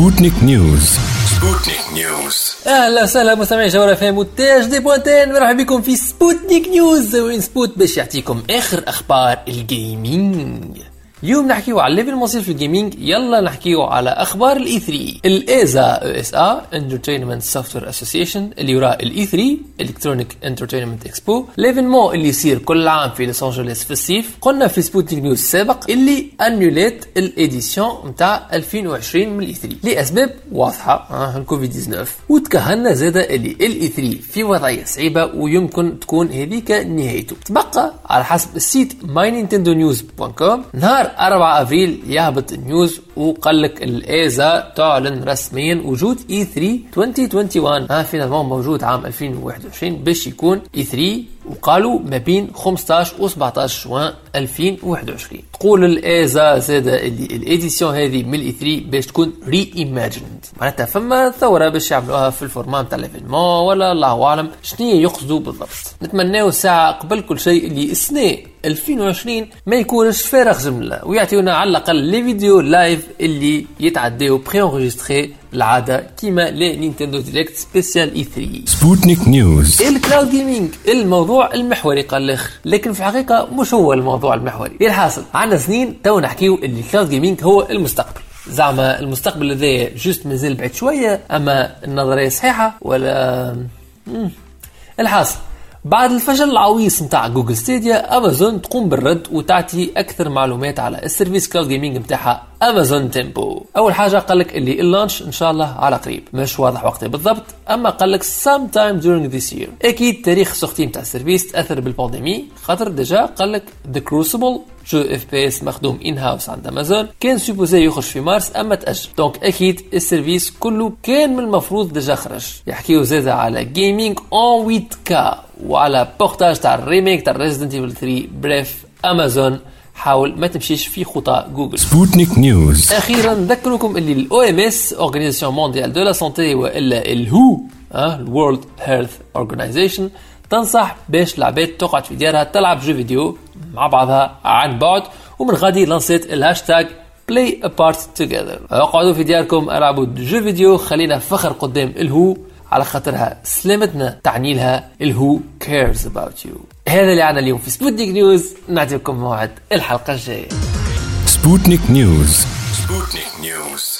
سبوتنيك news سبوتنيك news أهلا وسهلا مستمعي جوهر فام وتاج دي بوانتين مرحبا بكم في سبوتنيك news وين سبوت باش يعطيكم آخر أخبار ال gaming اليوم نحكيو على ال level المصير في ال gaming يلا نحكيو على أخبار ال E3 ال ESA أو ESA entertainment software association اللي وراه ال E3 electronic entertainment expo l'événement اللي يصير كل عام في لوس انجلوس في الصيف. قلنا في سبوتنيك news السابق اللي annulات l'édition نتاع 2020 من ال E3 لأسباب واضحة. آه الكوفيد 19 وتكهنا زاد اللي ال E3 في وضعية صعيبة ويمكن تكون هذيك نهايته. تبقى على حسب ال site mynintendo.news.com نهار 4 ابريل يهبط ال news وقال لك ال ESA تعلن رسميا وجود E3 2021 ها finalement موجود عام 2021 باش يكون E3 وقالوا ما بين 15 و 17 جوان 2021 تقول ال ESA زاد اللي l'édition هذه من ال E3 باش تكون reimagined معناتها فما ثورة باش يعملوها في ال format تاع l'événement ولا الله أعلم شنو يقصدوا بالضبط. نتمناو ساعة قبل كل شيء اللي السنة 2020 ما يكونش فارغ جمله ويعطيونا على الأقل les vidéos live اللي يتعداو préenregistrés العاده كيما les نينتندو direct spécial E3 سبوتنيك news ال cloud gaming الموضوع المحوري قال الآخر لكن في الحقيقة مش هو الموضوع المحوري. الحاصل؟ عندنا سنين تو نحكيو اللي ال cloud gaming هو المستقبل. زعما المستقبل هذا juste مازال بعيد شوية أما النظرية صحيحة ولا. الحاصل. بعد الفشل العويص نتاع Google Stadia Amazon تقوم بالرد وتعطي أكثر معلومات على ال service cloud gaming نتاعها Amazon Tempo. أول حاجة قال لك اللي ال launch إن شاء الله على قريب. مش واضح وقته بالضبط أما قال لك sometime during this year. أكيد تاريخ sortie نتاع ال service تأثر بال pandémie. خاطر déjà قال لك The Crucible jeu FPS مخدوم in house عند أمازون كان supposé يخرج في مارس أما تأجل. donc أكيد ال service كله كان من المفروض déjà خرج. يحكيو زاد على gaming en 8K وعلى portage تاع ال remake تاع Resident Evil 3 bref Amazon. حاول ما تمشيش في خطى Google Sputnik News أخيرا نذكركم اللي ال OMS Organisation Mondiale de la Santé وإلا ال WHO ال World Health Organization تنصح باش العباد تقعد في ديارها تلعب jeux vidéo مع بعضها عن بعد ومن غادي لانسيت ال hashtag Play Apart Together اقعدوا في دياركم ألعبوا jeux vidéo خلينا فخر قدام ال WHO على خاطرها سلامتنا. تعني لها ال WHO cares about you هذا اللي عنا اليوم في Sputnik News. نعطيكم موعد الحلقة الجاية. Sputnik News. Sputnik News.